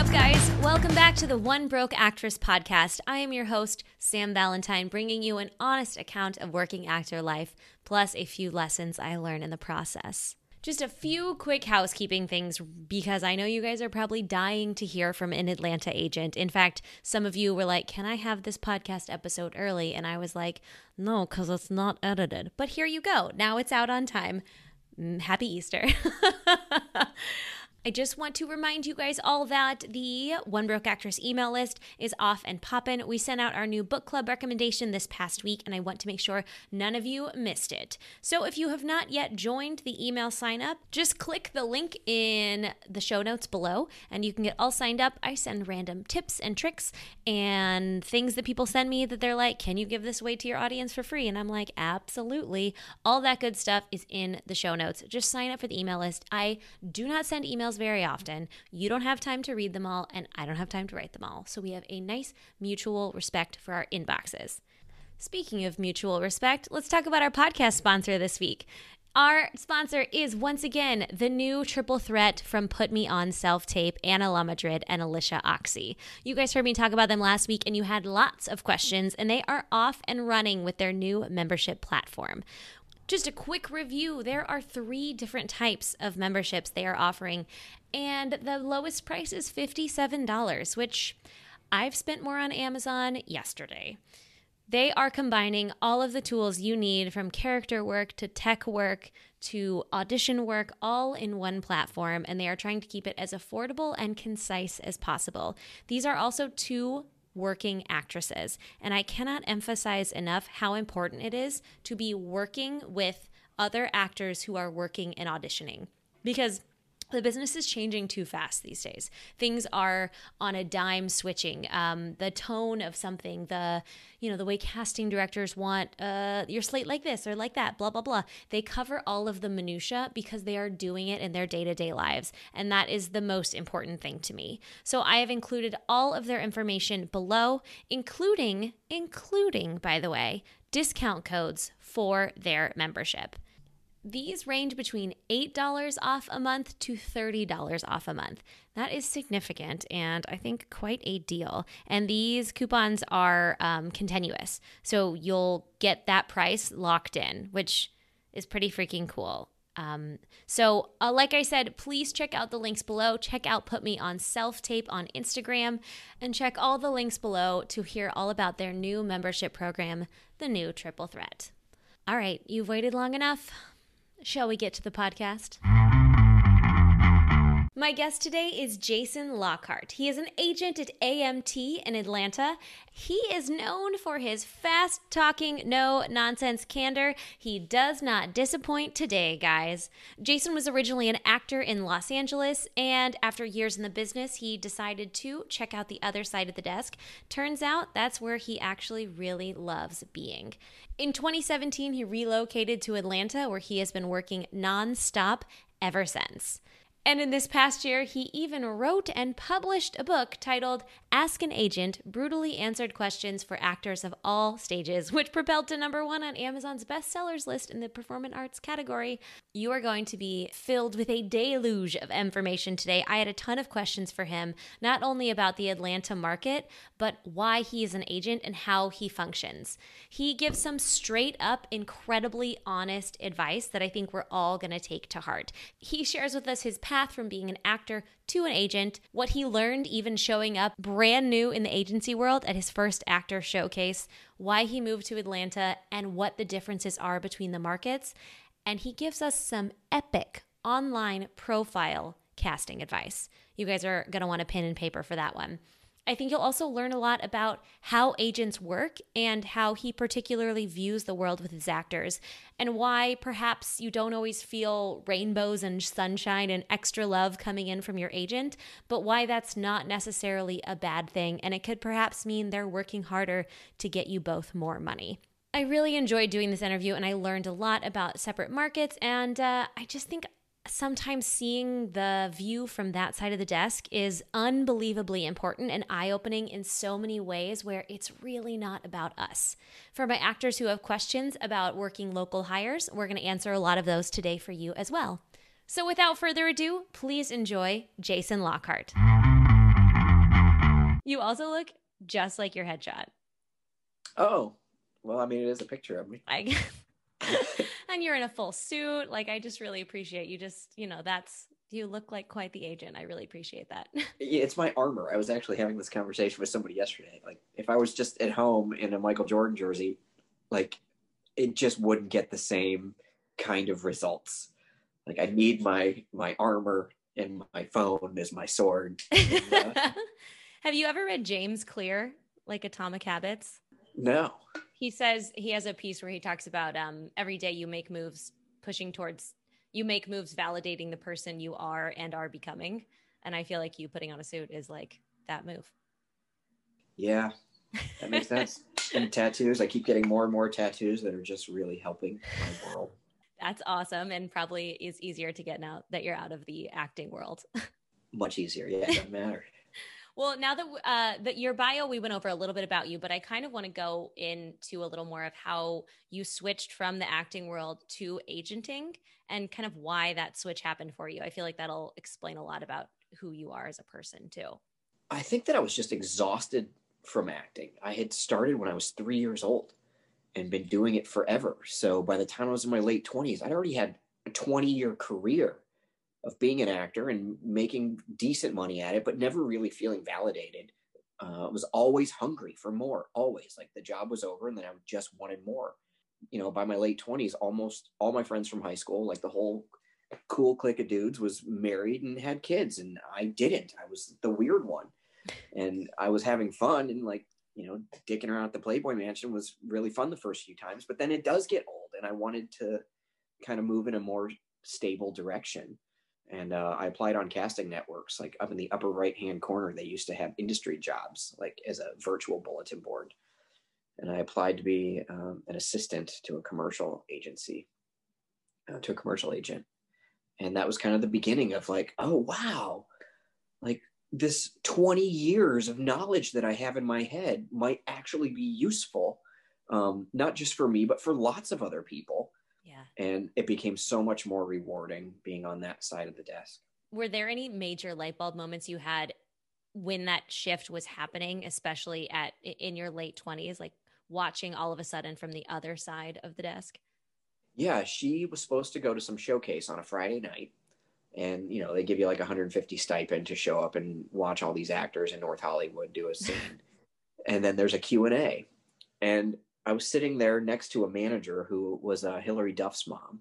up, guys? Welcome back to the One Broke Actress podcast. I am your host, Sam Valentine, bringing you an honest account of working actor life, plus a few lessons I learned in the process. Just a few quick housekeeping things because I know you guys are probably dying to hear from an Atlanta agent. In fact, some of you were like, Can I have this podcast episode early? And I was like, No, because it's not edited. But here you go. Now it's out on time. Mm, Happy Easter. I just want to remind you guys all that the One Broke Actress email list is off and poppin'. We sent out our new book club recommendation this past week, and I want to make sure none of you missed it. So if you have not yet joined the email sign up, just click the link in the show notes below, and you can get all signed up. I send random tips and tricks and things that people send me that they're like, Can you give this away to your audience for free? And I'm like, Absolutely. All that good stuff is in the show notes. Just sign up for the email list. I do not send emails very often. You don't have time to read them all, and I don't have time to write them all. So we have a nice mutual respect for our inboxes. Speaking of mutual respect, let's talk about our podcast sponsor this week. Our sponsor is once again the new triple threat from Put Me On Self Tape, Anna La Madrid and Alicia Oxy. You guys heard me talk about them last week and you had lots of questions, and they are off and running with their new membership platform. Just a quick review there are three different types of memberships they are offering, and the lowest price is $57, which I've spent more on Amazon yesterday. They are combining all of the tools you need from character work to tech work to audition work all in one platform, and they are trying to keep it as affordable and concise as possible. These are also two working actresses, and I cannot emphasize enough how important it is to be working with other actors who are working and auditioning. Because the business is changing too fast these days. Things are on a dime switching. Um, the tone of something, the you know the way casting directors want uh, your slate like this or like that, blah blah blah. They cover all of the minutia because they are doing it in their day to day lives, and that is the most important thing to me. So I have included all of their information below, including including by the way discount codes for their membership. These range between $8 off a month to $30 off a month. That is significant and I think quite a deal. And these coupons are um, continuous. So you'll get that price locked in, which is pretty freaking cool. Um, so, uh, like I said, please check out the links below. Check out Put Me on Self Tape on Instagram and check all the links below to hear all about their new membership program, the new Triple Threat. All right, you've waited long enough. Shall we get to the podcast? My guest today is Jason Lockhart. He is an agent at AMT in Atlanta. He is known for his fast talking, no nonsense candor. He does not disappoint today, guys. Jason was originally an actor in Los Angeles, and after years in the business, he decided to check out the other side of the desk. Turns out that's where he actually really loves being. In 2017, he relocated to Atlanta, where he has been working nonstop ever since. And in this past year, he even wrote and published a book titled Ask an Agent Brutally Answered Questions for Actors of All Stages, which propelled to number one on Amazon's bestsellers list in the performing arts category. You are going to be filled with a deluge of information today. I had a ton of questions for him, not only about the Atlanta market, but why he is an agent and how he functions. He gives some straight up, incredibly honest advice that I think we're all going to take to heart. He shares with us his path from being an actor to an agent, what he learned even showing up brand new in the agency world at his first actor showcase, why he moved to Atlanta, and what the differences are between the markets. And he gives us some epic online profile casting advice. You guys are going to want a pen and paper for that one. I think you'll also learn a lot about how agents work and how he particularly views the world with his actors, and why perhaps you don't always feel rainbows and sunshine and extra love coming in from your agent, but why that's not necessarily a bad thing, and it could perhaps mean they're working harder to get you both more money. I really enjoyed doing this interview and I learned a lot about separate markets, and uh, I just think sometimes seeing the view from that side of the desk is unbelievably important and eye opening in so many ways where it's really not about us. For my actors who have questions about working local hires, we're going to answer a lot of those today for you as well. So without further ado, please enjoy Jason Lockhart. You also look just like your headshot. Oh, well, I mean, it is a picture of me. Like, and you're in a full suit. Like, I just really appreciate you. Just, you know, that's you look like quite the agent. I really appreciate that. yeah, it's my armor. I was actually having this conversation with somebody yesterday. Like, if I was just at home in a Michael Jordan jersey, like, it just wouldn't get the same kind of results. Like, I need my my armor and my phone as my sword. And, uh, Have you ever read James Clear, like Atomic Habits? no. He says he has a piece where he talks about um, every day you make moves pushing towards you make moves validating the person you are and are becoming. And I feel like you putting on a suit is like that move. Yeah, that makes sense. and tattoos, I keep getting more and more tattoos that are just really helping my world. That's awesome and probably is easier to get now that you're out of the acting world. Much easier. Yeah, it doesn't matter. Well, now that uh, that your bio, we went over a little bit about you, but I kind of want to go into a little more of how you switched from the acting world to agenting, and kind of why that switch happened for you. I feel like that'll explain a lot about who you are as a person too. I think that I was just exhausted from acting. I had started when I was three years old and been doing it forever. So by the time I was in my late 20s, I'd already had a 20 year career of being an actor and making decent money at it, but never really feeling validated. Uh, was always hungry for more, always. Like the job was over and then I just wanted more. You know, by my late 20s, almost all my friends from high school, like the whole cool clique of dudes, was married and had kids. And I didn't. I was the weird one. And I was having fun and like, you know, dicking around at the Playboy Mansion was really fun the first few times. But then it does get old and I wanted to kind of move in a more stable direction and uh, I applied on casting networks. Like up in the upper right hand corner, they used to have industry jobs, like as a virtual bulletin board. And I applied to be um, an assistant to a commercial agency, uh, to a commercial agent, and that was kind of the beginning of like, oh wow, like this 20 years of knowledge that I have in my head might actually be useful, um, not just for me, but for lots of other people yeah. And it became so much more rewarding being on that side of the desk. Were there any major light bulb moments you had when that shift was happening, especially at in your late 20s, like watching all of a sudden from the other side of the desk? Yeah, she was supposed to go to some showcase on a Friday night. And, you know, they give you like 150 stipend to show up and watch all these actors in North Hollywood do a scene. and then there's a Q&A. And I was sitting there next to a manager who was uh, Hilary Duff's mom,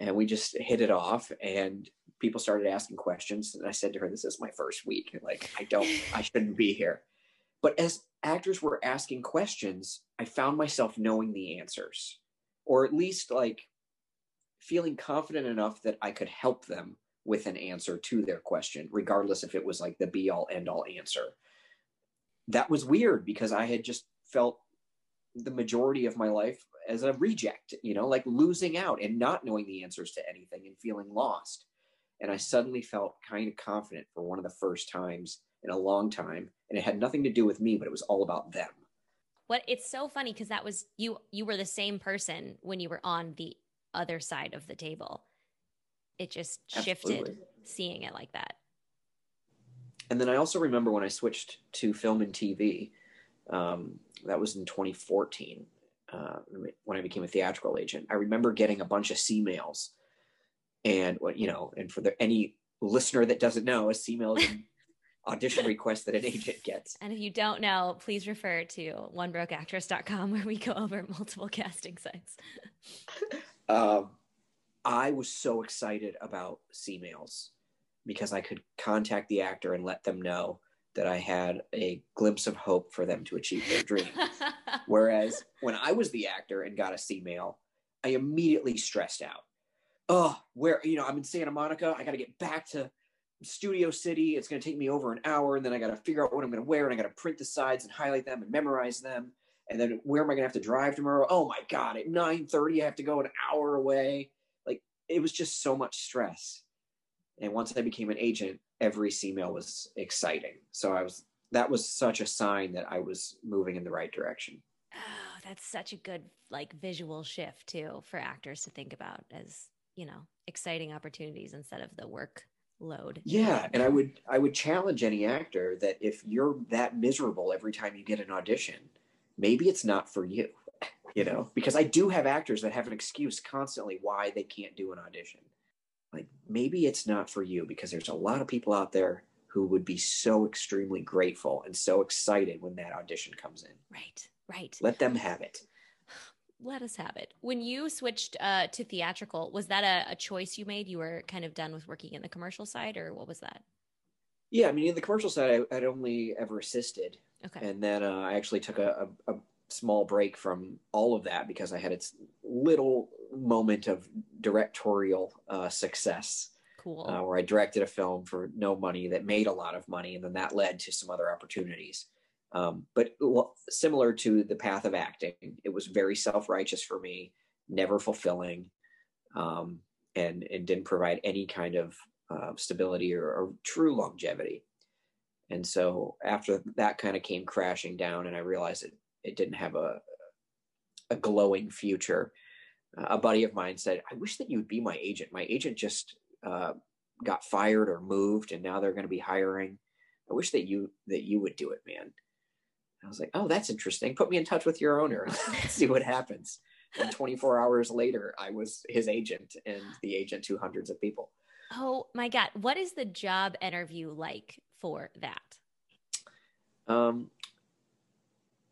and we just hit it off. And people started asking questions, and I said to her, "This is my first week. Like, I don't, I shouldn't be here." But as actors were asking questions, I found myself knowing the answers, or at least like feeling confident enough that I could help them with an answer to their question, regardless if it was like the be all end all answer. That was weird because I had just felt the majority of my life as a reject, you know, like losing out and not knowing the answers to anything and feeling lost. And I suddenly felt kind of confident for one of the first times in a long time. And it had nothing to do with me, but it was all about them. What it's so funny because that was you you were the same person when you were on the other side of the table. It just shifted Absolutely. seeing it like that. And then I also remember when I switched to film and TV, um, that was in 2014 uh, when I became a theatrical agent. I remember getting a bunch of C-mails, and what you know, and for the, any listener that doesn't know, a C-mail is an audition request that an agent gets. And if you don't know, please refer to onebrokeactress.com where we go over multiple casting sites. um, I was so excited about C-mails because I could contact the actor and let them know that I had a glimpse of hope for them to achieve their dream. Whereas when I was the actor and got a C-mail, I immediately stressed out. Oh, where, you know, I'm in Santa Monica. I got to get back to Studio City. It's going to take me over an hour. And then I got to figure out what I'm going to wear. And I got to print the sides and highlight them and memorize them. And then where am I going to have to drive tomorrow? Oh my God, at 9.30, I have to go an hour away. Like it was just so much stress. And once I became an agent, every C-mail was exciting. So I was that was such a sign that I was moving in the right direction. Oh, that's such a good like visual shift too for actors to think about as, you know, exciting opportunities instead of the work load. Yeah, and I would I would challenge any actor that if you're that miserable every time you get an audition, maybe it's not for you. You know, because I do have actors that have an excuse constantly why they can't do an audition. Maybe it's not for you because there's a lot of people out there who would be so extremely grateful and so excited when that audition comes in. Right, right. Let them have it. Let us have it. When you switched uh, to theatrical, was that a, a choice you made? You were kind of done with working in the commercial side, or what was that? Yeah, I mean, in the commercial side, I, would only ever assisted. Okay. And then uh, I actually took a, a, a, small break from all of that because I had its little moment of directorial uh, success. Cool. Uh, where I directed a film for no money that made a lot of money, and then that led to some other opportunities. Um, but well, similar to the path of acting, it was very self righteous for me, never fulfilling, um, and and didn't provide any kind of uh, stability or, or, true longevity. And so after that kind of came crashing down, and I realized it it didn't have a a glowing future. Uh, a buddy of mine said, "I wish that you would be my agent. My agent just uh, got fired or moved, and now they're going to be hiring. I wish that you that you would do it, man." I was like, oh, that's interesting. Put me in touch with your owner. Let's see what happens. And 24 hours later, I was his agent and the agent to hundreds of people. Oh my God. What is the job interview like for that? Um,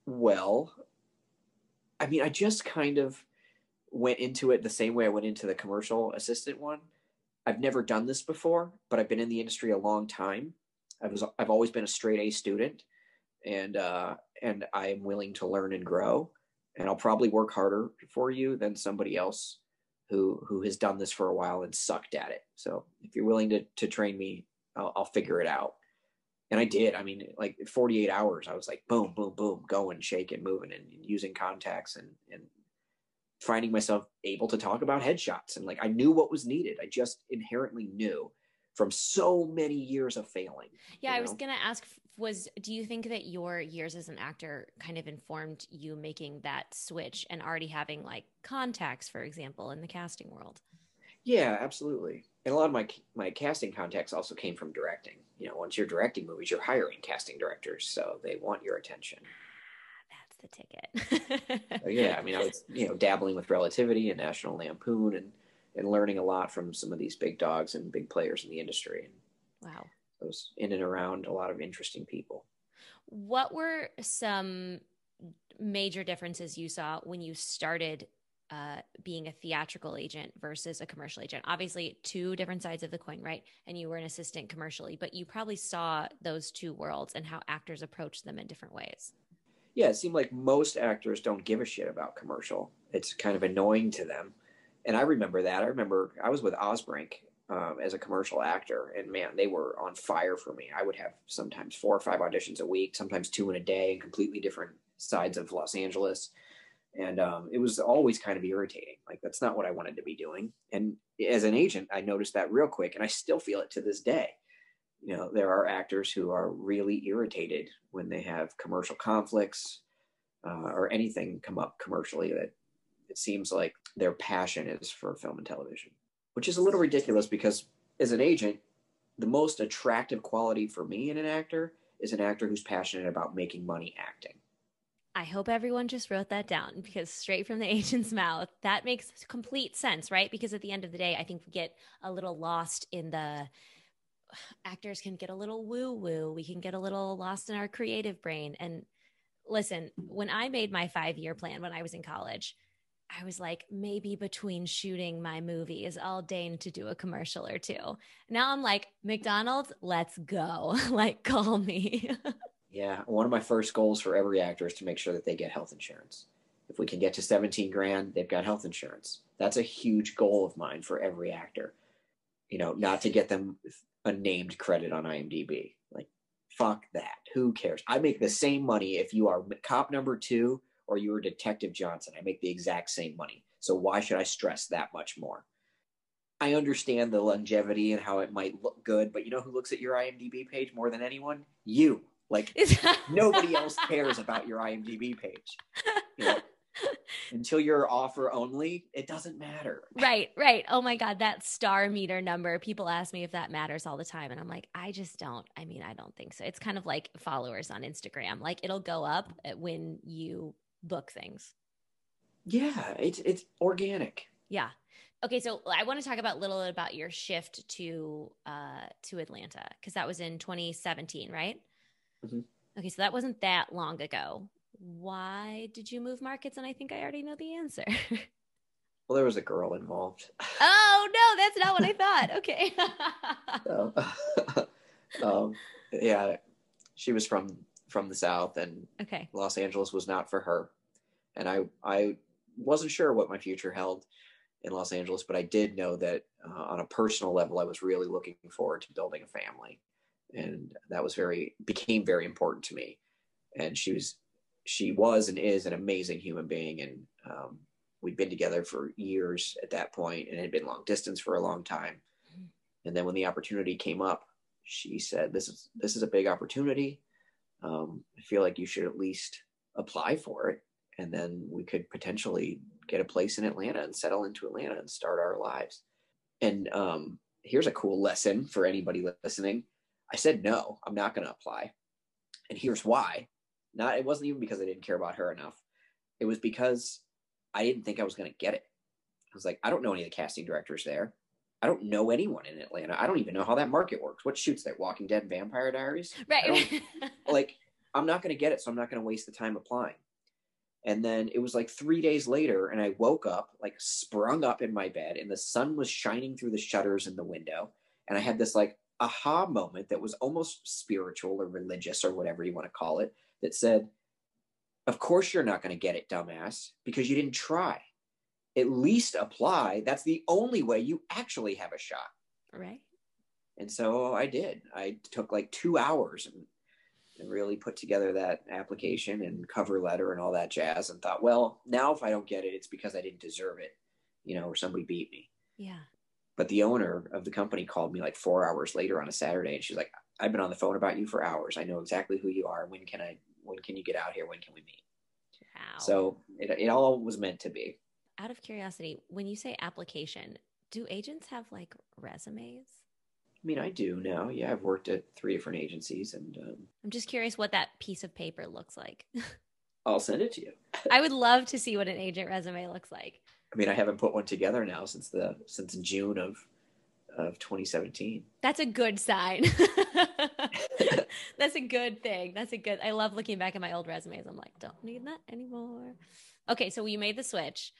well, I mean, I just kind of went into it the same way I went into the commercial assistant one. I've never done this before, but I've been in the industry a long time. I was I've always been a straight A student and uh, and I am willing to learn and grow. And I'll probably work harder for you than somebody else who who has done this for a while and sucked at it. So if you're willing to to train me, I'll, I'll figure it out. And I did. I mean, like 48 hours, I was like, boom, boom, boom, going, shaking, moving, and, using contacts and and finding myself able to talk about headshots. And like I knew what was needed. I just inherently knew from so many years of failing. Yeah, I know? was going to ask was do you think that your years as an actor kind of informed you making that switch and already having like contacts for example in the casting world? Yeah, absolutely. And a lot of my my casting contacts also came from directing. You know, once you're directing movies, you're hiring casting directors, so they want your attention. That's the ticket. so yeah, I mean, I was you know dabbling with Relativity and National Lampoon and and learning a lot from some of these big dogs and big players in the industry. Wow. I was in and around a lot of interesting people. What were some major differences you saw when you started uh, being a theatrical agent versus a commercial agent? Obviously, two different sides of the coin, right? And you were an assistant commercially, but you probably saw those two worlds and how actors approach them in different ways. Yeah, it seemed like most actors don't give a shit about commercial. It's kind of annoying to them and I remember that. I remember I was with Osbrink um, as a commercial actor, and man, they were on fire for me. I would have sometimes four or five auditions a week, sometimes two in a day, in completely different sides of Los Angeles, and um, it was always kind of irritating. Like that's not what I wanted to be doing. And as an agent, I noticed that real quick, and I still feel it to this day. You know, there are actors who are really irritated when they have commercial conflicts uh, or anything come up commercially that it seems like their passion is for film and television, which is a little ridiculous because as an agent, the most attractive quality for me in an actor is an actor who's passionate about making money acting. I hope everyone just wrote that down because straight from the agent's mouth, that makes complete sense, right? Because at the end of the day, I think we get a little lost in the actors can get a little woo woo. We can get a little lost in our creative brain. And listen, when I made my five year plan when I was in college, I was like, maybe between shooting my movies, I'll deign to do a commercial or two. Now I'm like, McDonald's, let's go. like, call me. yeah. One of my first goals for every actor is to make sure that they get health insurance. If we can get to 17 grand, they've got health insurance. That's a huge goal of mine for every actor. You know, not to get them a named credit on IMDb. Like, fuck that. Who cares? I make the same money if you are cop number two or you are Detective Johnson. I make the exact same money. So why should I stress that much more? I understand the longevity and how it might look good, but you know who looks at your IMDb page more than anyone? You. Like nobody else cares about your IMDb page. You know, until you're offer only, it doesn't matter. Right, right. Oh my God, that star meter number. People ask me if that matters all the time. And I'm like, I just don't. I mean, I don't think so. It's kind of like followers on Instagram. Like it'll go up when you book things. Yeah, it's it's organic. Yeah. Okay, so I want to talk about a little bit about your shift to uh to Atlanta because that was in 2017, right? Mm-hmm. Okay, so that wasn't that long ago why did you move markets? And I think I already know the answer. well, there was a girl involved. Oh no, that's not what I thought. Okay. um, yeah, she was from from the south, and okay, Los Angeles was not for her. And I I wasn't sure what my future held in Los Angeles, but I did know that uh, on a personal level, I was really looking forward to building a family, and that was very became very important to me. And she was she was and is an amazing human being, and um, we'd been together for years at that point, and it had been long distance for a long time. And then when the opportunity came up, she said, "This is this is a big opportunity. Um, I feel like you should at least apply for it, and then we could potentially get a place in Atlanta and settle into Atlanta and start our lives." And um, here's a cool lesson for anybody listening. I said no, I'm not going to apply, and here's why. Not it wasn't even because I didn't care about her enough. It was because I didn't think I was going to get it. I was like, I don't know any of the casting directors there. I don't know anyone in Atlanta. I don't even know how that market works. What shoots that Walking Dead and Vampire Diaries? Right. like, I'm not going to get it, so I'm not going to waste the time applying. And then it was like three days later, and I woke up, like sprung up in my bed, and the sun was shining through the shutters in the window. And I had this like aha moment that was almost spiritual or religious or whatever you want to call it that said, Of course you're not going to get it, dumbass, because you didn't try. At least apply. That's the only way you actually have a shot. Right. And so I did. I took like two hours and, and really put together that application and cover letter and all that jazz and thought, well, now if I don't get it, it's because I didn't deserve it, you know, or somebody beat me. Yeah. But the owner of the company called me like four hours later on a Saturday and she's like, I've been on the phone about you for hours. I know exactly who you are. When can I when can you get out here? When can we meet? Wow. So it, it all was meant to be. Out of curiosity, when you say application, do agents have like resumes? I mean, I do now. Yeah, I've worked at three different agencies, and um, I'm just curious what that piece of paper looks like. I'll send it to you. I would love to see what an agent resume looks like. I mean, I haven't put one together now since the since June of of 2017. That's a good sign. That's a good thing. That's a good. I love looking back at my old resumes. I'm like, don't need that anymore. Okay, so you made the switch.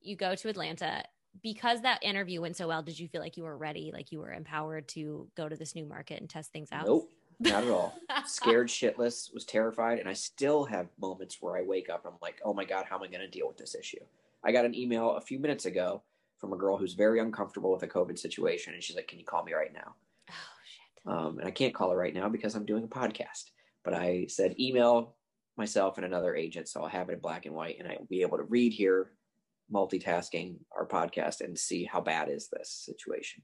You go to Atlanta because that interview went so well. Did you feel like you were ready, like you were empowered to go to this new market and test things out? Nope, not at all. Scared shitless, was terrified, and I still have moments where I wake up. I'm like, oh my god, how am I going to deal with this issue? I got an email a few minutes ago from a girl who's very uncomfortable with a COVID situation, and she's like, "Can you call me right now?" Oh shit! Um, and I can't call her right now because I'm doing a podcast. But I said email myself and another agent, so I'll have it in black and white, and I'll be able to read here, multitasking our podcast, and see how bad is this situation.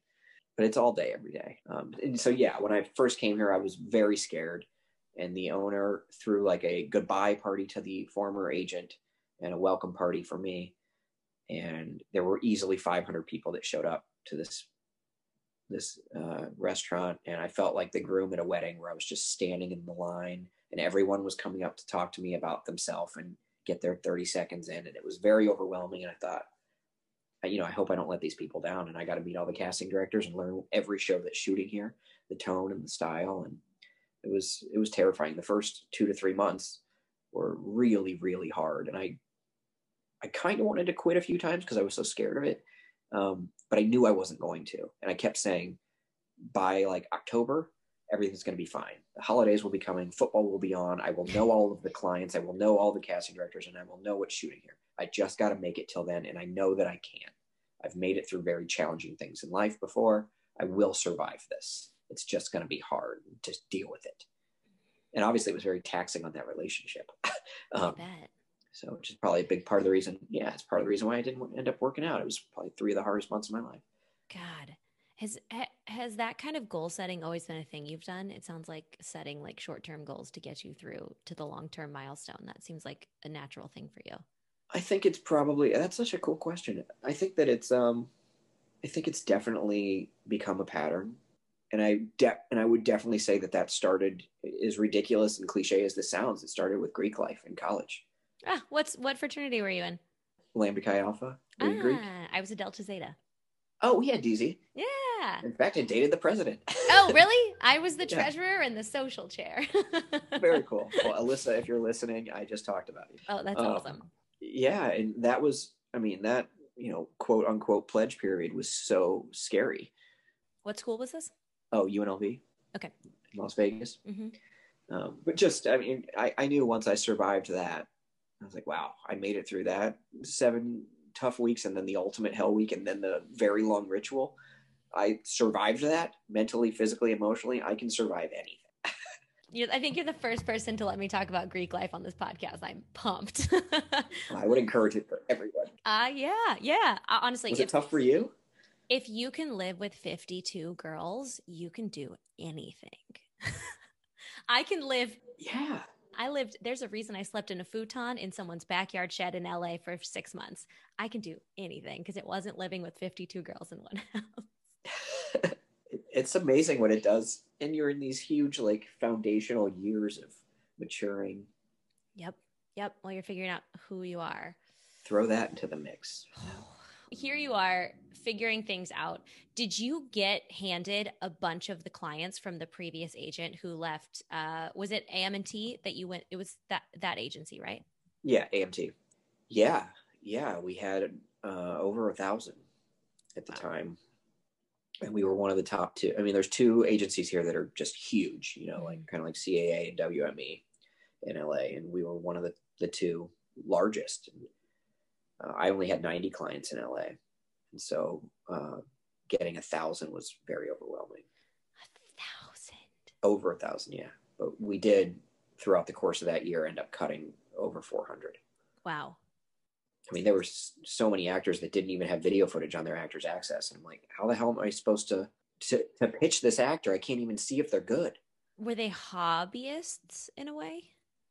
But it's all day, every day. Um, and so yeah, when I first came here, I was very scared, and the owner threw like a goodbye party to the former agent and a welcome party for me and there were easily 500 people that showed up to this this uh, restaurant and i felt like the groom at a wedding where i was just standing in the line and everyone was coming up to talk to me about themselves and get their 30 seconds in and it was very overwhelming and i thought you know i hope i don't let these people down and i got to meet all the casting directors and learn every show that's shooting here the tone and the style and it was it was terrifying. The first two to three months were really really hard and i I kind of wanted to quit a few times because I was so scared of it. Um, but I knew I wasn't going to. And I kept saying, by like October, everything's going to be fine. The holidays will be coming. Football will be on. I will know all of the clients. I will know all the casting directors and I will know what's shooting here. I just got to make it till then. And I know that I can. I've made it through very challenging things in life before. I will survive this. It's just going to be hard to deal with it. And obviously, it was very taxing on that relationship. um, I bet. So, which is probably a big part of the reason. Yeah, it's part of the reason why I didn't end up working out. It was probably three of the hardest months of my life. God, has has that kind of goal setting always been a thing you've done? It sounds like setting like short term goals to get you through to the long term milestone. That seems like a natural thing for you. I think it's probably that's such a cool question. I think that it's um I think it's definitely become a pattern. And I de- and I would definitely say that that started as ridiculous and cliche as this sounds. It started with Greek life in college. Ah, what's what fraternity were you in? Lambda Chi Alpha. Ah, Greek? I was a Delta Zeta. Oh yeah, DZ. Yeah. In fact, I dated the president. Oh, really? I was the Yeah. treasurer and the social chair. Very cool. Well, Alyssa, if you're listening, I just talked about you. Oh, that's Um, awesome. Yeah, and that was, I mean, that you know, quote unquote pledge period was so scary. What school was this? Oh, UNLV. Okay. In Las Vegas. hmm Um, but just, I mean, I, I knew once I survived that, I was like, wow, I made it through that seven tough weeks and then the ultimate hell week and then the very long ritual. I survived that mentally, physically, emotionally. I can survive anything. I think you're the first person to let me talk about Greek life on this podcast. I'm pumped. I would encourage it for everyone. uh, yeah, yeah. Uh, honestly, Was it tough for you? if you can live with 52 girls, you can do anything. I can live Yeah. I lived, there's a reason I slept in a futon in someone's backyard shed in LA for six months. I can do anything because it wasn't living with 52 girls in one house. it's amazing what it does. And you're in these huge, like, foundational years of maturing. Yep. Yep. Well, you're figuring out who you are. Throw that into the mix. Here you are figuring things out. Did you get handed a bunch of the clients from the previous agent who left? Uh, was it AM&T that you went? It was that that agency, right? Yeah, AMT. Yeah, yeah. We had uh, over a thousand at the Wow. time, and we were one of the top two. I mean, there's two agencies here that are just huge. You know, like kind of like CAA and WME in LA, and we were one of the the two largest. Uh, I only had 90 clients in LA, and so uh, getting a thousand was very overwhelming. A thousand. Over a thousand, yeah. But we did throughout the course of that year end up cutting over 400. Wow. I mean, there were so many actors that didn't even have video footage on their actors access. And I'm like, how the hell am I supposed to, to to pitch this actor? I can't even see if they're good. Were they hobbyists in a way?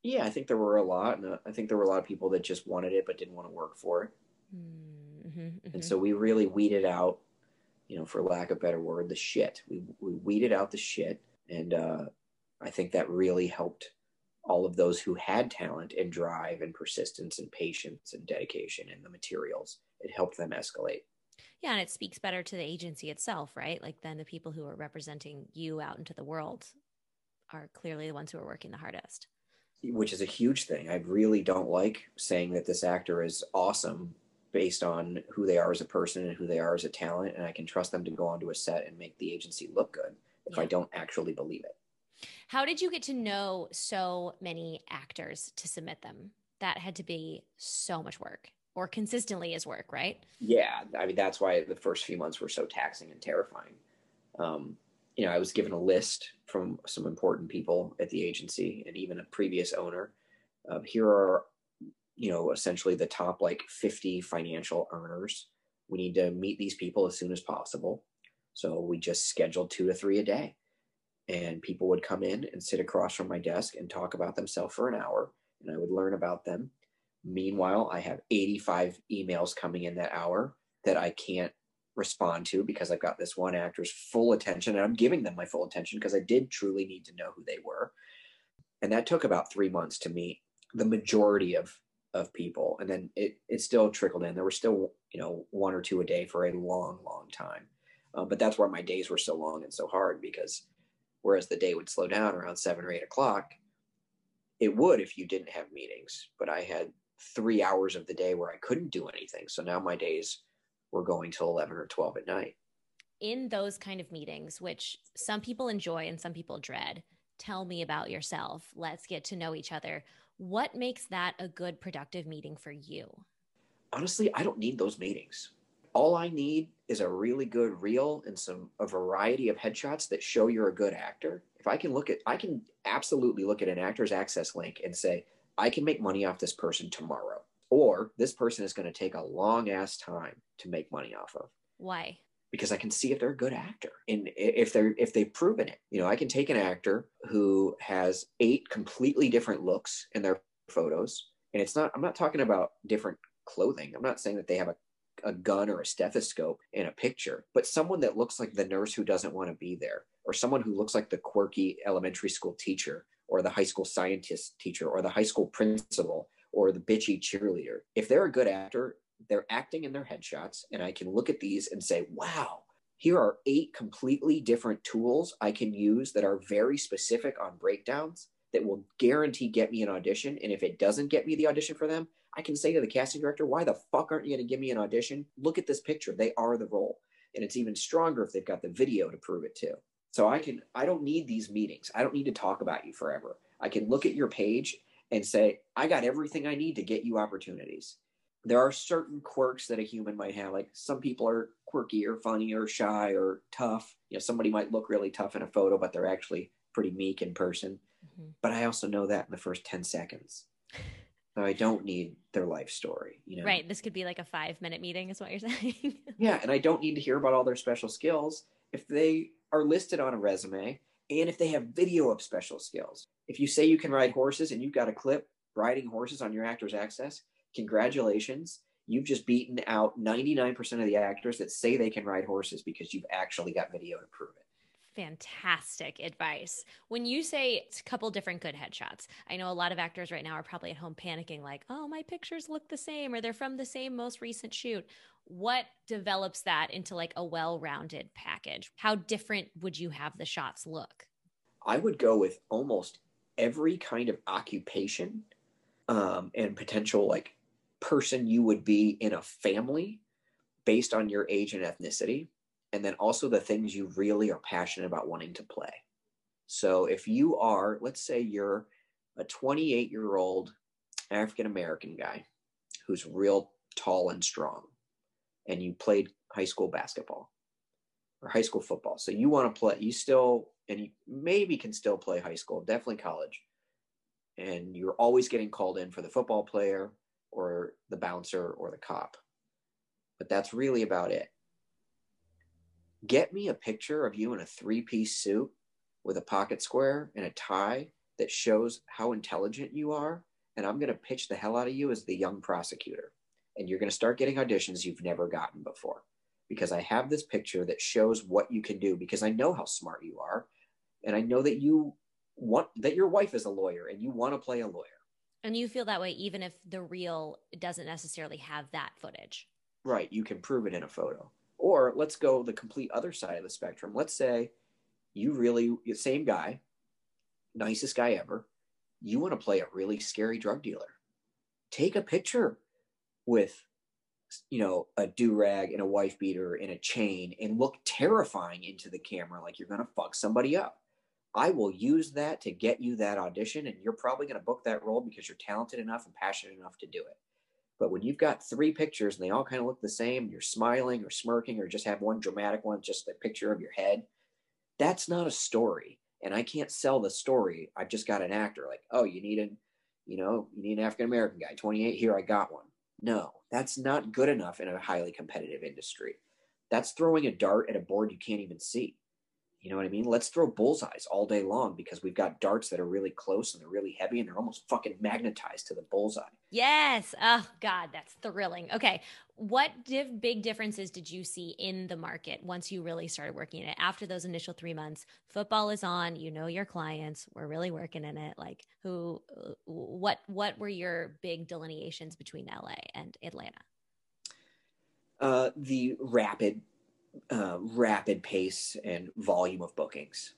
Yeah, I think there were a lot, and uh, I think there were a lot of people that just wanted it but didn't want to work for it. Mm-hmm, And so we really weeded out, you know, for lack of a better word, the shit. We we weeded out the shit, and uh, I think that really helped all of those who had talent and drive and persistence and patience and dedication and the materials. It helped them escalate. Yeah, and it speaks better to the agency itself, right? Like then the people who are representing you out into the world are clearly the ones who are working the hardest. Which is a huge thing. I really don't like saying that this actor is awesome based on who they are as a person and who they are as a talent, and I can trust them to go onto a set and make the agency look good if I don't actually believe it. How did you get to know so many actors to submit them? That had to be so much work or consistently is work, right? Yeah, I mean that's why the first few months were so taxing and terrifying. Um, you know, I was given a list from some important people at the agency and even a previous owner. Uh, here are, you know, essentially the top like 50 financial earners. We need to meet these people as soon as possible. So we just scheduled two to three a day. And people would come in and sit across from my desk and talk about themselves for an hour. And I would learn about them. Meanwhile, I have 85 emails coming in that hour that I can't respond to because I've got this one actor's full attention and I'm giving them my full attention because I did truly need to know who they were. And that took about three months to meet the majority of of people. And then it it still trickled in. There were still, you know, one or two a day for a long, long time. Um, but that's why my days were so long and so hard because whereas the day would slow down around seven or eight o'clock, it would if you didn't have meetings. But I had three hours of the day where I couldn't do anything. So now my days were going till 11 or 12 at night. In those kind of meetings, which some people enjoy and some people dread, tell me about yourself. Let's get to know each other. What makes that a good, productive meeting for you? Honestly, I don't need those meetings. All I need is a really good reel and some a variety of headshots that show you're a good actor. If I can look at I can absolutely look at an actor's access link and say, I can make money off this person tomorrow. Or this person is going to take a long ass time to make money off of. Why? because I can see if they're a good actor and if they're if they've proven it. You know, I can take an actor who has eight completely different looks in their photos, and it's not. I'm not talking about different clothing. I'm not saying that they have a, a gun or a stethoscope in a picture, but someone that looks like the nurse who doesn't want to be there, or someone who looks like the quirky elementary school teacher, or the high school scientist teacher, or the high school principal, or the bitchy cheerleader. If they're a good actor, they're acting in their headshots, and I can look at these and say, wow, here are eight completely different tools I can use that are very specific on breakdowns that will guarantee get me an audition. And if it doesn't get me the audition for them, I can say to the casting director, why the fuck aren't you going to give me an audition? Look at this picture. They are the role. And it's even stronger if they've got the video to prove it too. So I can, I don't need these meetings. I don't need to talk about you forever. I can look at your page and say, I got everything I need to get you opportunities. There are certain quirks that a human might have. Like some people are quirky or funny or shy or tough. You know, somebody might look really tough in a photo, but they're actually pretty meek in person. Mm-hmm. But I also know that in the first 10 seconds. So I don't need their life story, you know. Right. This could be like a 5-minute meeting is what you're saying. yeah, and I don't need to hear about all their special skills if they are listed on a resume and if they have video of special skills. If you say you can ride horses and you've got a clip riding horses on your actor's access, congratulations. You've just beaten out 99% of the actors that say they can ride horses because you've actually got video to prove it fantastic advice. When you say it's a couple different good headshots, I know a lot of actors right now are probably at home panicking, like, oh, my pictures look the same or they're from the same most recent shoot. What develops that into like a well rounded package? How different would you have the shots look? I would go with almost every kind of occupation um, and potential like person you would be in a family based on your age and ethnicity and then also the things you really are passionate about wanting to play. So if you are, let's say you're a 28 year old African American guy who's real tall and strong, and you played high school basketball or high school football. So you want to play, you still, and you maybe can still play high school, definitely college. And you're always getting called in for the football player or the bouncer or the cop. But that's really about it get me a picture of you in a three piece suit with a pocket square and a tie that shows how intelligent you are. And I'm going to pitch the hell out of you as the young prosecutor. And you're going to start getting auditions you've never gotten before because I have this picture that shows what you can do because I know how smart you are. And I know that you want that your wife is a lawyer and you want to play a lawyer. And you feel that way even if the reel doesn't necessarily have that footage. Right. You can prove it in a photo. Or let's go the complete other side of the spectrum. Let's say you really, same guy, nicest guy ever, you want to play a really scary drug dealer. Take a picture with, you know, a do rag and a wife beater and a chain and look terrifying into the camera like you're going to fuck somebody up. I will use that to get you that audition, and you're probably going to book that role because you're talented enough and passionate enough to do it. But when you've got three pictures and they all kind of look the same, you're smiling or smirking or just have one dramatic one, just a picture of your head, that's not a story. And I can't sell the story. I've just got an actor like, oh, you need an, you know, you need an African American guy, 28. Here, I got one. No, that's not good enough in a highly competitive industry. That's throwing a dart at a board you can't even see. You know what I mean? Let's throw bullseyes all day long because we've got darts that are really close and they're really heavy and they're almost fucking magnetized to the bullseye. Yes. Oh God, that's thrilling. Okay, what div- big differences did you see in the market once you really started working in it? After those initial three months, football is on. You know your clients. We're really working in it. Like who? What? What were your big delineations between LA and Atlanta? Uh, the rapid uh, rapid pace and volume of bookings.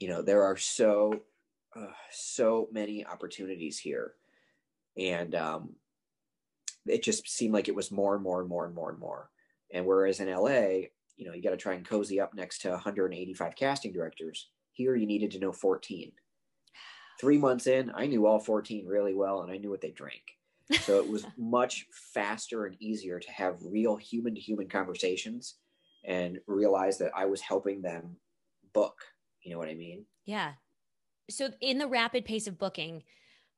You know, there are so uh, so many opportunities here, and um, it just seemed like it was more and more and more and more and more. And whereas in LA, you know, you got to try and cozy up next to 185 casting directors. Here, you needed to know 14. Three months in, I knew all 14 really well, and I knew what they drank. So it was much faster and easier to have real human to human conversations and realize that I was helping them book. You know what I mean? Yeah. So in the rapid pace of booking,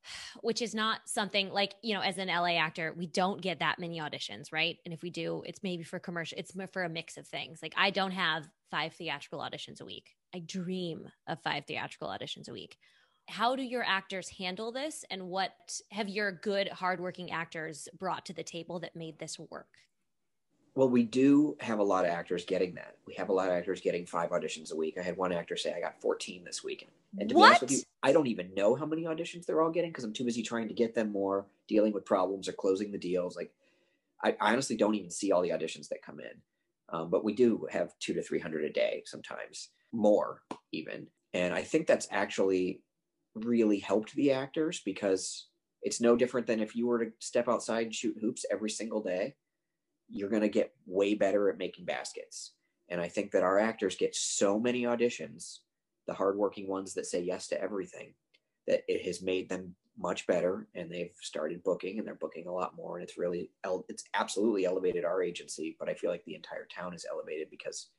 which is not something like, you know, as an LA actor, we don't get that many auditions, right? And if we do, it's maybe for commercial, it's for a mix of things. Like I don't have five theatrical auditions a week. I dream of five theatrical auditions a week. how do your actors handle this and what have your good hardworking actors brought to the table that made this work well we do have a lot of actors getting that. We have a lot of actors getting five auditions a week. I had one actor say i got 14 this weekend. And to what? be honest with you i don't even know how many auditions they're all getting because i'm too busy trying to get them more dealing with problems or closing the deals. Like i, I honestly don't even see all the auditions that come in. Um, but we do have two to 300 a day sometimes more even. And i think that's actually really helped the actors because it's no different than if you were to step outside and shoot hoops every single day you're going to get way better at making baskets and i think that our actors get so many auditions the hardworking ones that say yes to everything that it has made them much better and they've started booking and they're booking a lot more and it's really it's absolutely elevated our agency but i feel like the entire town is elevated because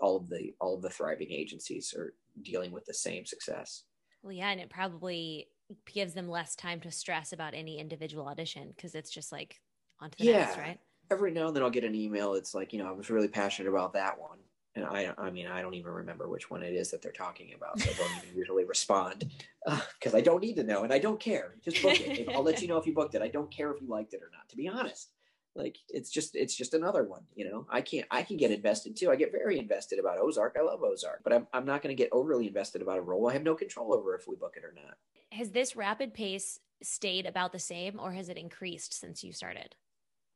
all of the all of the thriving agencies are dealing with the same success well, yeah, and it probably gives them less time to stress about any individual audition because it's just like onto the Yeah. next, right? Every now and then I'll get an email. It's like, you know, I was really passionate about that one. And I, I mean, I don't even remember which one it is that they're talking about. So I don't even usually respond uh, because I don't need to know and I don't care. Just book it. I'll let you know if you booked it. I don't care if you liked it or not, to be honest. Like it's just, it's just another one, you know, I can't, I can get invested too. I get very invested about Ozark. I love Ozark, but I'm, I'm not going to get overly invested about a role. I have no control over if we book it or not. Has this rapid pace stayed about the same or has it increased since you started?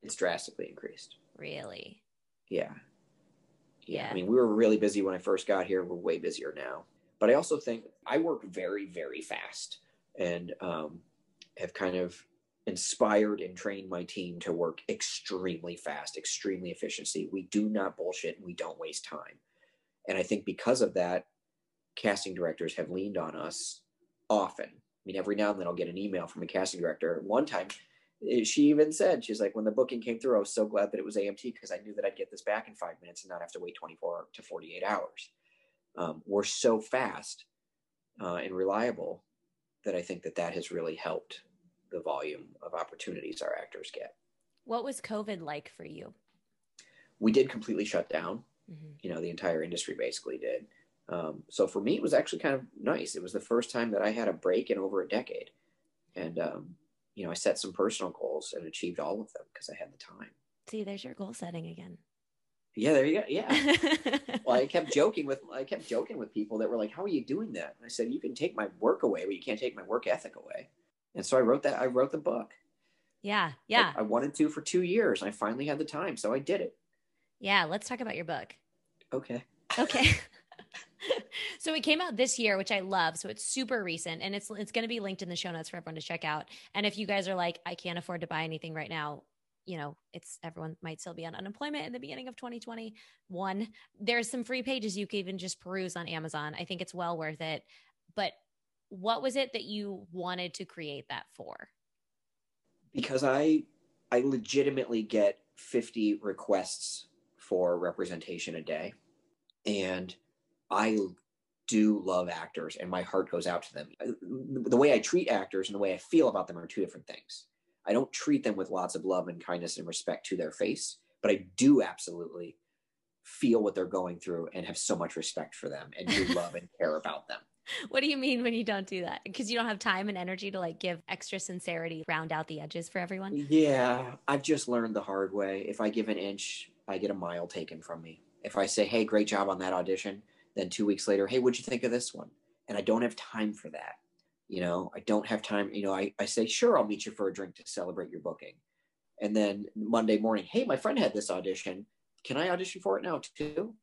It's drastically increased. Really? Yeah. Yeah. Yeah. I mean, we were really busy when I first got here. We're way busier now. But I also think I work very, very fast and um, have kind of inspired and trained my team to work extremely fast, extremely efficiency. We do not bullshit and we don't waste time. And I think because of that, casting directors have leaned on us often. I mean, every now and then I'll get an email from a casting director. One time, she even said, she's like, when the booking came through, I was so glad that it was AMT because I knew that I'd get this back in five minutes and not have to wait 24 to 48 hours. Um, we're so fast uh, and reliable that I think that that has really helped the volume of opportunities our actors get. What was COVID like for you? We did completely shut down. Mhm. You know, the entire industry basically did. Um, so for me, it was actually kind of nice. It was the first time that I had a break in over a decade. And, um, you know, I set some personal goals and achieved all of them because I had the time. See, there's your goal setting again. Yeah, there you go. Yeah. well, I kept joking with I kept joking with people that were like, "How are you doing that?" And I said, "You can take my work away, but you can't take my work ethic away." And so I wrote that. I wrote the book. yeah, yeah, I, I wanted to for two years, and I finally had the time, so I did it. yeah. Let's talk about your book. Okay. Okay. so it came out this year, which I love. So it's super recent and it's it's going to be linked in the show notes for everyone to check out. And if you guys are like, I can't afford to buy anything right now, you know, it's everyone might still be on unemployment in the beginning of 2021. There's some free pages you can even just peruse on Amazon. I think it's well worth it. But what was it that you wanted to create that for? because I I legitimately get 50 requests for representation a day and I do love actors and my heart goes out to them. The way I treat actors and the way I feel about them are two different things. I don't treat them with lots of love and kindness and respect to their face, but I do absolutely feel what they're going through and have so much respect for them and do love and care about them. What do you mean when you don't do that? Because you don't have time and energy to like give extra sincerity, round out the edges for everyone? Yeah, I've just learned the hard way. If I give an inch, I get a mile taken from me. If I say, hey, great job on that audition, then two weeks later, hey, what'd you think of this one? And I don't have time for that. You know, I don't have time. You know, I, I say, sure, I'll meet you for a drink to celebrate your booking. And then Monday morning, hey, my friend had this audition. Can I audition for it now too?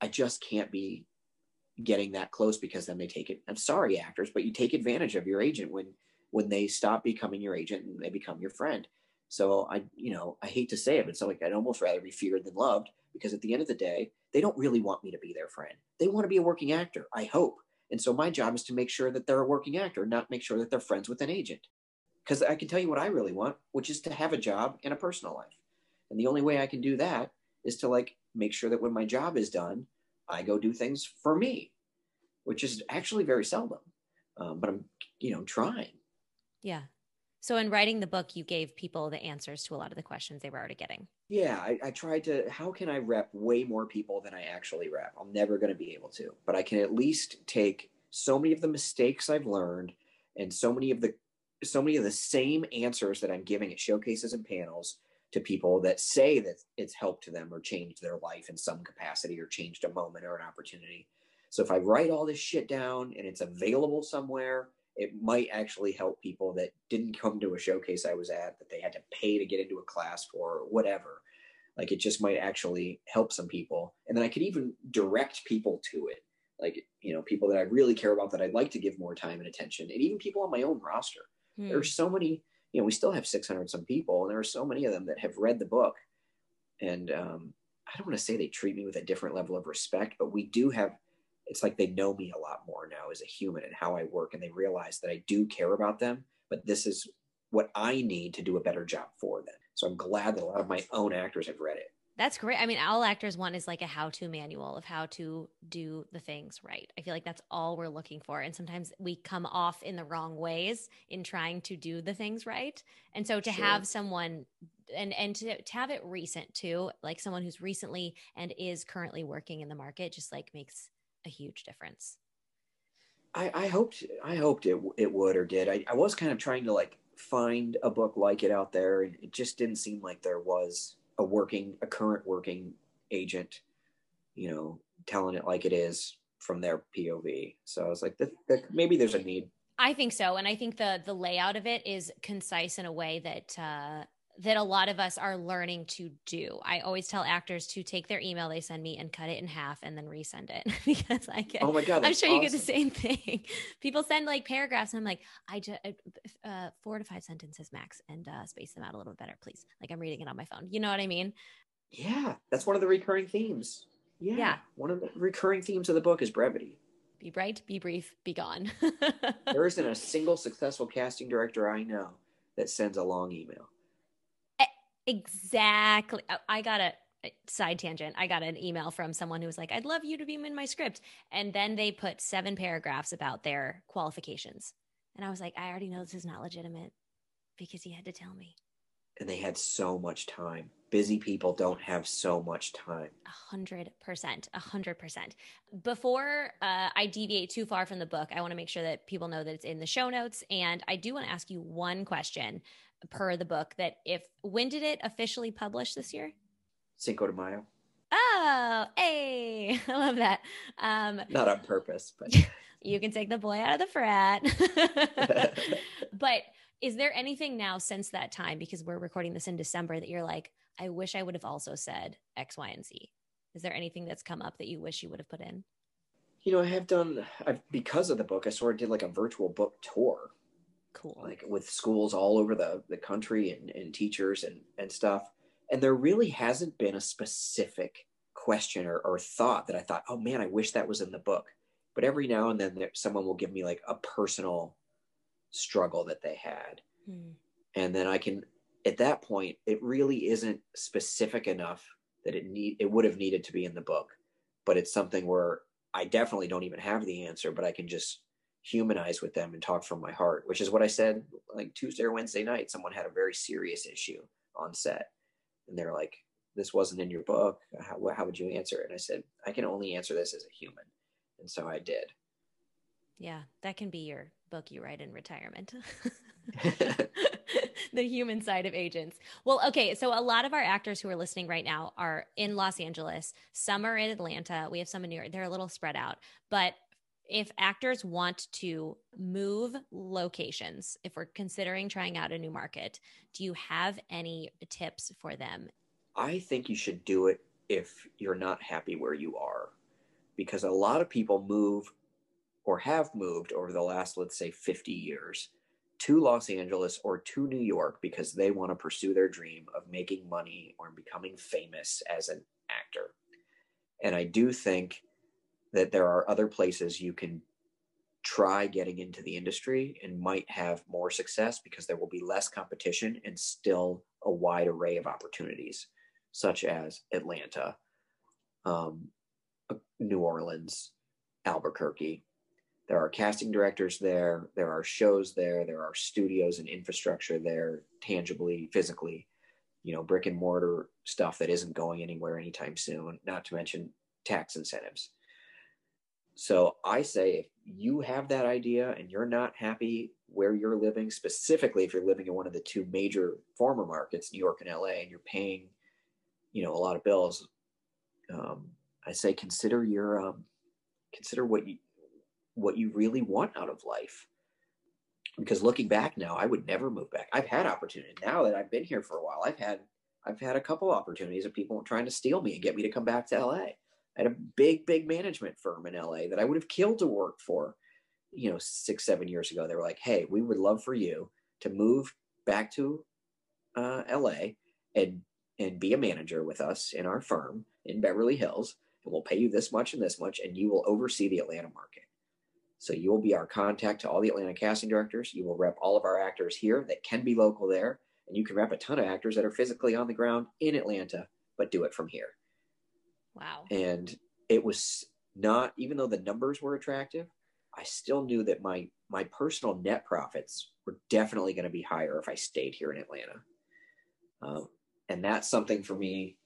I just can't be getting that close because then they take it. I'm sorry, actors, but you take advantage of your agent when when they stop becoming your agent and they become your friend. So I, you know, I hate to say it, but it's like I'd almost rather be feared than loved because at the end of the day, they don't really want me to be their friend. They want to be a working actor, I hope. And so my job is to make sure that they're a working actor, not make sure that they're friends with an agent. Because I can tell you what I really want, which is to have a job and a personal life. And the only way I can do that is to like make sure that when my job is done, I go do things for me, which is actually very seldom. Um, but I'm, you know, trying. Yeah. So in writing the book, you gave people the answers to a lot of the questions they were already getting. Yeah, I, I tried to. How can I rep way more people than I actually rep? I'm never going to be able to, but I can at least take so many of the mistakes I've learned and so many of the so many of the same answers that I'm giving at showcases and panels to people that say that it's helped them or changed their life in some capacity or changed a moment or an opportunity. So if I write all this shit down and it's available somewhere, it might actually help people that didn't come to a showcase I was at that they had to pay to get into a class for or whatever. Like it just might actually help some people. And then I could even direct people to it. Like, you know, people that I really care about that I'd like to give more time and attention, and even people on my own roster. Hmm. are so many, you know, we still have 600 some people, and there are so many of them that have read the book. And um, I don't want to say they treat me with a different level of respect, but we do have, it's like they know me a lot more now as a human and how I work, and they realize that I do care about them, but this is what I need to do a better job for them. So I'm glad that a lot of my own actors have read it. That's great. I mean, all actors want is like a how to manual of how to do the things right. I feel like that's all we're looking for. And sometimes we come off in the wrong ways in trying to do the things right. And so to sure. have someone and and to, to have it recent too, like someone who's recently and is currently working in the market just like makes a huge difference. I, I hoped I hoped it it would or did. I, I was kind of trying to like find a book like it out there and it just didn't seem like there was a working a current working agent you know telling it like it is from their pov so i was like maybe there's a need i think so and i think the the layout of it is concise in a way that uh that a lot of us are learning to do. I always tell actors to take their email they send me and cut it in half and then resend it because I get. Oh my god! I'm sure awesome. you get the same thing. People send like paragraphs and I'm like, I just uh, uh, four to five sentences max and uh, space them out a little bit better, please. Like I'm reading it on my phone. You know what I mean? Yeah, that's one of the recurring themes. Yeah, yeah. one of the recurring themes of the book is brevity. Be bright, be brief, be gone. there isn't a single successful casting director I know that sends a long email. Exactly. Oh, I got a side tangent. I got an email from someone who was like, I'd love you to be in my script. And then they put seven paragraphs about their qualifications. And I was like, I already know this is not legitimate because he had to tell me. And they had so much time. Busy people don't have so much time. A hundred percent. A hundred percent. Before uh, I deviate too far from the book, I want to make sure that people know that it's in the show notes. And I do want to ask you one question per the book that if when did it officially publish this year? Cinco de Mayo. Oh, hey, I love that. Um, Not on purpose, but you can take the boy out of the frat. but is there anything now since that time, because we're recording this in December, that you're like, I wish I would have also said X, Y, and Z? Is there anything that's come up that you wish you would have put in? You know, I have done, I've, because of the book, I sort of did like a virtual book tour Cool. Like with schools all over the, the country and, and teachers and, and stuff. And there really hasn't been a specific question or, or thought that I thought, oh man, I wish that was in the book. But every now and then there, someone will give me like a personal struggle that they had. Hmm. And then I can, at that point, it really isn't specific enough that it need it would have needed to be in the book. But it's something where I definitely don't even have the answer, but I can just humanize with them and talk from my heart, which is what I said like Tuesday or Wednesday night. Someone had a very serious issue on set, and they're like, "This wasn't in your book. How, how would you answer it?" And I said, "I can only answer this as a human," and so I did. Yeah, that can be your book you write in retirement. the human side of agents. Well, okay, so a lot of our actors who are listening right now are in Los Angeles. Some are in Atlanta. We have some in New York. They're a little spread out, but if actors want to move locations, if we're considering trying out a new market, do you have any tips for them? I think you should do it if you're not happy where you are, because a lot of people move or have moved over the last, let's say, 50 years to Los Angeles or to New York because they want to pursue their dream of making money or becoming famous as an actor. And I do think that there are other places you can try getting into the industry and might have more success because there will be less competition and still a wide array of opportunities, such as Atlanta, um, uh, New Orleans, Albuquerque. There are casting directors there, there are shows there, there are studios and infrastructure there, tangibly, physically, you know, brick and mortar stuff that isn't going anywhere anytime soon, not to mention tax incentives So I say if you have that idea and you're not happy where you're living, specifically if you're living in one of the two major former markets, New York and LA, and you're paying, you know, a lot of bills, um, I say consider your um, consider what you what you really want out of life. Because looking back now, I would never move back. I've had opportunity now that I've been here for a while. I've had I've had a couple opportunities of people trying to steal me and get me to come back to LA. Had a big, big management firm in LA that I would have killed to work for, you know, six, seven years ago. They were like, hey, we would love for you to move back to uh, LA and and be a manager with us in our firm in Beverly Hills, and we'll pay you this much and this much, and you will oversee the Atlanta market. So you will be our contact to all the Atlanta casting directors. You will rep all of our actors here that can be local there, and you can rep a ton of actors that are physically on the ground in Atlanta, but do it from here. Wow. And it was not, even though the numbers were attractive, I still knew that my my personal net profits were definitely going to be higher if I stayed here in Atlanta. Um, and that's something for me.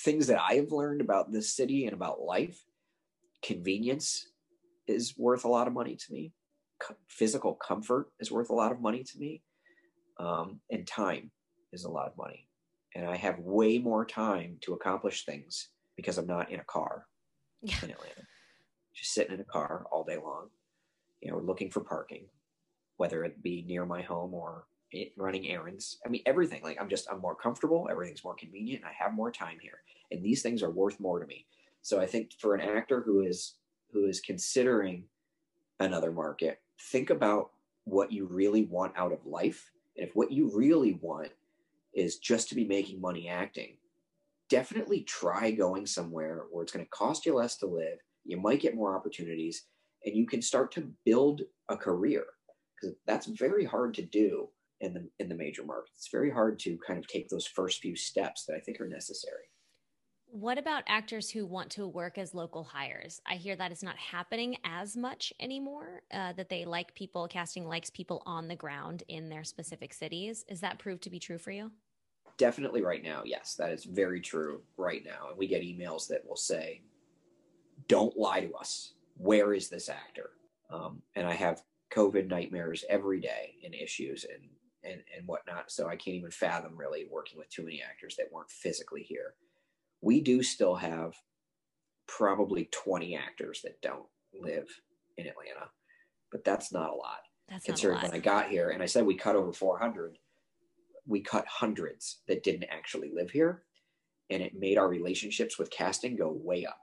Things that I have learned about this city and about life, convenience is worth a lot of money to me. Co- physical comfort is worth a lot of money to me, um, and time is a lot of money. And I have way more time to accomplish things because I'm not in a car yeah. in Atlanta. Just sitting in a car all day long, you know, looking for parking, whether it be near my home or running errands. I mean, everything. Like I'm just, I'm more comfortable. Everything's more convenient. I have more time here, and these things are worth more to me. So I think for an actor who is who is considering another market, think about what you really want out of life. And if what you really want is just to be making money acting, definitely try going somewhere where it's going to cost you less to live. You might get more opportunities and you can start to build a career because that's very hard to do in the in the major markets. It's very hard to kind of take those first few steps that I think are necessary. What about actors who want to work as local hires? I hear that is not happening as much anymore. Uh, that they like people, casting likes people on the ground in their specific cities. Is that proved to be true for you? Definitely right now, yes, that is very true right now. And we get emails that will say, don't lie to us. Where is this actor? Um, and I have COVID nightmares every day and issues and, and, and whatnot. So I can't even fathom really working with too many actors that weren't physically here. We do still have probably 20 actors that don't live in Atlanta, but that's not a lot. That's considering lot. when I got here and I said we cut over 400 we cut hundreds that didn't actually live here and it made our relationships with casting go way up.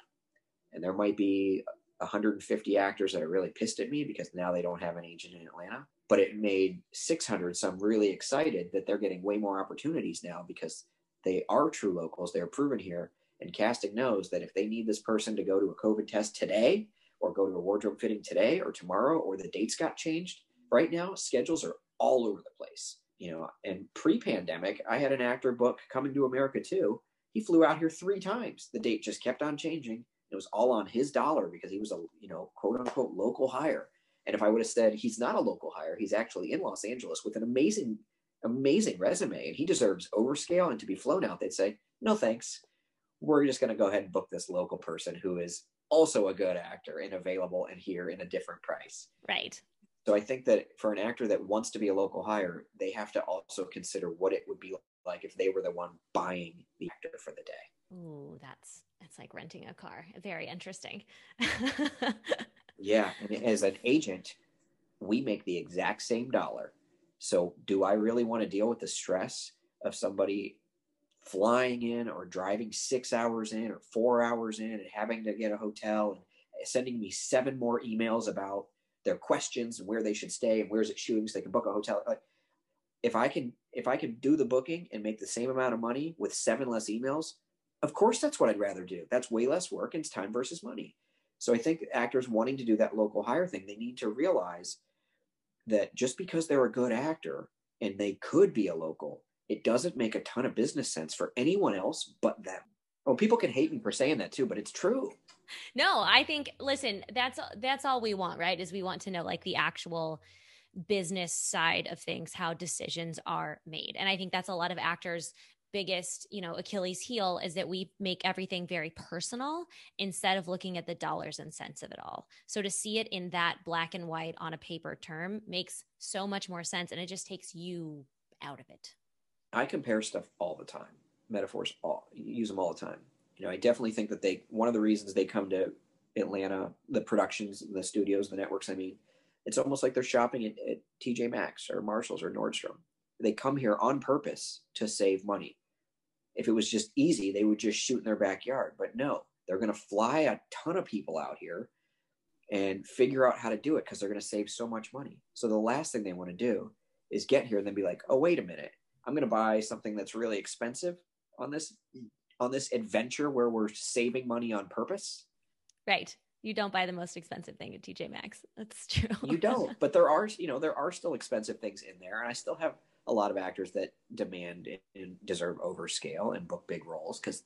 And there might be 150 actors that are really pissed at me because now they don't have an agent in atlanta but it made 600 some really excited that they're getting way more opportunities now because they are true locals they're proven here and casting knows that if they need this person to go to a covid test today or go to a wardrobe fitting today or tomorrow or the dates got changed right now schedules are all over the place you know, and pre-pandemic, I had an actor book coming to America too. He flew out here three times. The date just kept on changing. It was all on his dollar because he was a you know quote unquote local hire. And if I would have said he's not a local hire, he's actually in Los Angeles with an amazing, amazing resume, and he deserves overscale and to be flown out, they'd say no thanks. We're just going to go ahead and book this local person who is also a good actor and available and here in a different price. Right. So I think that for an actor that wants to be a local hire, they have to also consider what it would be like if they were the one buying the actor for the day. Ooh, that's that's like renting a car. Very interesting. yeah, and as an agent, we make the exact same dollar. So do I really want to deal with the stress of somebody flying in or driving 6 hours in or 4 hours in and having to get a hotel and sending me seven more emails about their questions and where they should stay and where's it shooting so they can book a hotel. Like, if I can if I can do the booking and make the same amount of money with seven less emails, of course that's what I'd rather do. That's way less work and it's time versus money. So I think actors wanting to do that local hire thing, they need to realize that just because they're a good actor and they could be a local, it doesn't make a ton of business sense for anyone else but them. Oh, people can hate me for saying that too, but it's true no, I think listen, that's that's all we want, right? Is we want to know like the actual business side of things, how decisions are made. And I think that's a lot of actors biggest, you know, Achilles heel is that we make everything very personal instead of looking at the dollars and cents of it all. So to see it in that black and white on a paper term makes so much more sense and it just takes you out of it. I compare stuff all the time. Metaphors all use them all the time. You know, I definitely think that they one of the reasons they come to Atlanta, the productions, the studios, the networks, I mean, it's almost like they're shopping at, at TJ Maxx or Marshalls or Nordstrom. They come here on purpose to save money. If it was just easy, they would just shoot in their backyard. But no, they're going to fly a ton of people out here and figure out how to do it because they're going to save so much money. So the last thing they want to do is get here and then be like, "Oh, wait a minute. I'm going to buy something that's really expensive on this on this adventure where we're saving money on purpose." Right. You don't buy the most expensive thing at TJ Maxx. That's true. you don't. But there are, you know, there are still expensive things in there, and I still have a lot of actors that demand and deserve overscale and book big roles because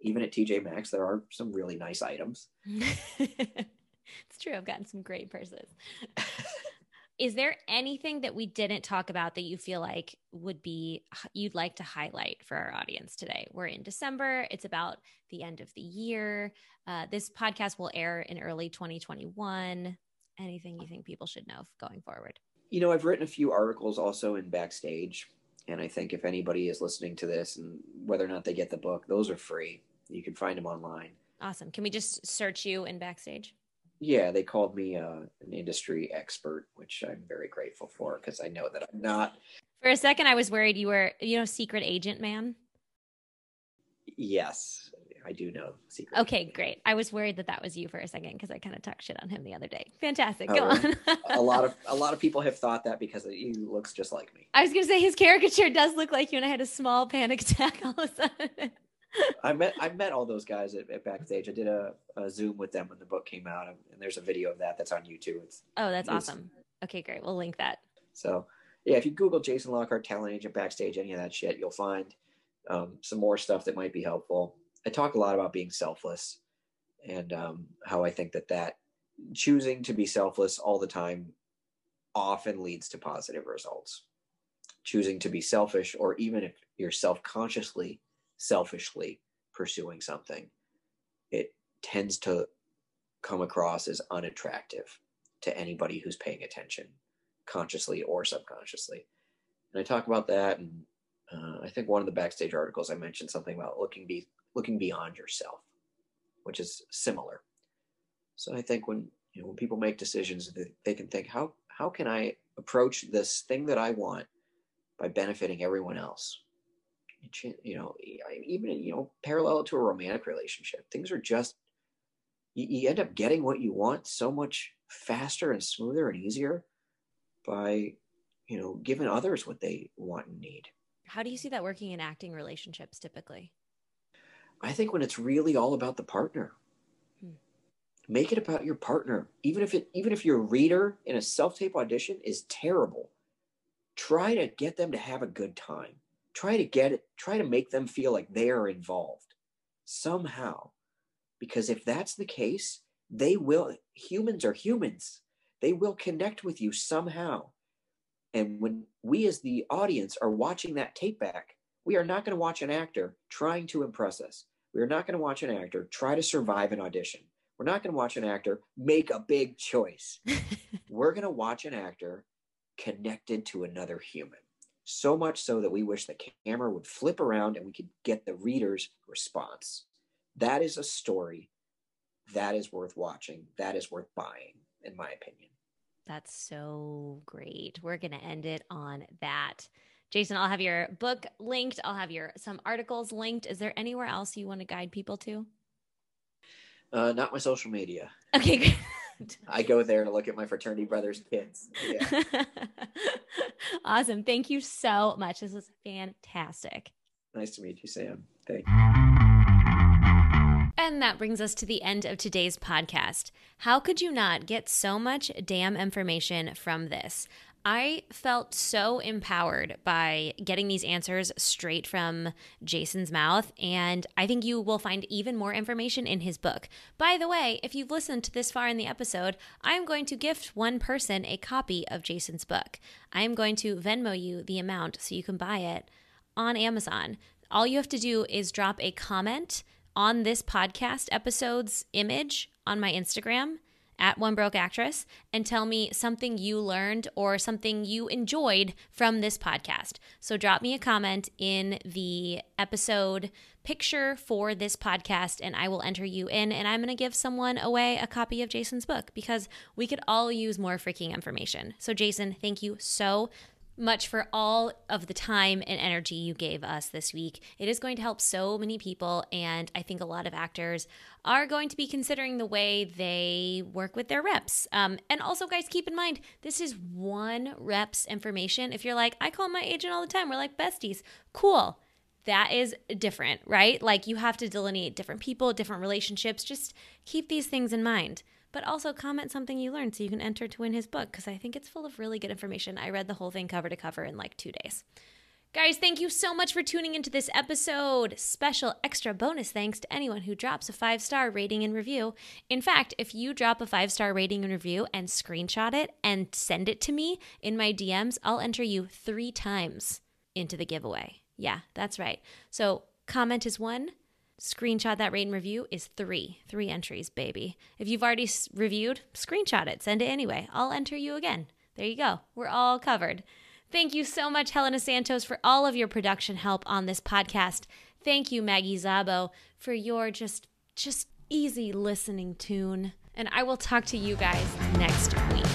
even at TJ Maxx there are some really nice items. it's true. I've gotten some great purses. Is there anything that we didn't talk about that you feel like would be you'd like to highlight for our audience today? We're in December. It's about the end of the year. Uh, this podcast will air in early 2021. Anything you think people should know going forward? you know, I've written a few articles also in Backstage, and I think if anybody is listening to this and whether or not they get the book, those are free. You can find them online. Awesome. Can we just search you in Backstage? Yeah, they called me uh, an industry expert, which I'm very grateful for because I know that I'm not. For a second, I was worried you were, you know, secret agent man. Yes, I do know secret. Okay, great. I was worried that that was you for a second because I kind of talked shit on him the other day. Fantastic. Go oh, on. a lot of a lot of people have thought that because he looks just like me. I was gonna say his caricature does look like you, and I had a small panic attack all of a sudden. I met I met all those guys at, at backstage. I did a, a, Zoom with them when the book came out, and, there's a video of that that's on YouTube. It's oh, that's awesome. Okay, great. We'll link that. So yeah, if you Google Jason Lockhart talent agent backstage, any of that shit, you'll find um, some more stuff that might be helpful. I talk a lot about being selfless and um, how I think that that choosing to be selfless all the time often leads to positive results. Choosing to be selfish, or even if you're self consciously, selfishly pursuing something, it tends to come across as unattractive to anybody who's paying attention, consciously or subconsciously. And I talk about that, and uh, I think one of the backstage articles I mentioned something about looking be looking beyond yourself, which is similar. So I think when you know when people make decisions, they can think how how can I approach this thing that I want by benefiting everyone else. You know, even you know, parallel to a romantic relationship, things are just you, you end up getting what you want so much faster and smoother and easier by you know giving others what they want and need. How do you see that working in acting relationships typically? I think when it's really all about the partner. Hmm. Make it about your partner. Even if it even if your reader in a self-tape audition is terrible, try to get them to have a good time. Try to get it, try to make them feel like they are involved somehow. Because if that's the case, they will humans are humans. They will connect with you somehow. And when we as the audience are watching that tape back, we are not going to watch an actor trying to impress us. We are not going to watch an actor try to survive an audition. We're not going to watch an actor make a big choice. We're going to watch an actor connected to another human. So much so that we wish the camera would flip around and we could get the reader's response. That is a story that is worth watching. That is worth buying, in my opinion. That's so great. We're going to end it on that. Jason, I'll have your book linked. I'll have your some articles linked. Is there anywhere else you want to guide people to? Uh, not my social media. Okay. I go there to look at my fraternity brothers' kids. Yeah. awesome. Thank you so much. This was fantastic. Nice to meet you, Sam. Thank you. And that brings us to the end of today's podcast. How could you not get so much damn information from this? I felt so empowered by getting these answers straight from Jason's mouth, and I think you will find even more information in his book. By the way, if you've listened to this far in the episode, I am going to gift one person a copy of Jason's book. I am going to Venmo you the amount so you can buy it on Amazon all you have to do is drop a comment on this podcast episode's image on my Instagram at One Broke Actress and tell me something you learned or something you enjoyed from this podcast. So drop me a comment in the episode picture for this podcast and I will enter you in and I'm going to give someone away a copy of Jason's book because we could all use more freaking information. So Jason, thank you so much for all of the time and energy you gave us this week. It is going to help so many people, and I think a lot of actors are going to be considering the way they work with their reps. Um, and also, guys, keep in mind this is one rep's information. If you're like, I call my agent all the time, we're like besties, cool. That is different, right? Like you have to delineate different people, different relationships. Just keep these things in mind but also comment something you learned so you can enter to win his book because I think it's full of really good information. I read the whole thing cover to cover in like two days. Guys, thank you so much for tuning into this episode. Special extra bonus thanks to anyone who drops a five star rating and review. In fact, if you drop a five star rating and review and screenshot it and send it to me in my DMs, I'll enter you three times into the giveaway. Yeah, that's right. So, comment is one, Screenshot that rate and review is three. Three entries, baby. If you've already s- reviewed, screenshot it. Send it anyway. I'll enter you again. There you go. We're all covered. Thank you so much, Helena Santos, for all of your production help on this podcast. Thank you, Maggie Zabo, for your just just easy listening tune. And I will talk to you guys next week.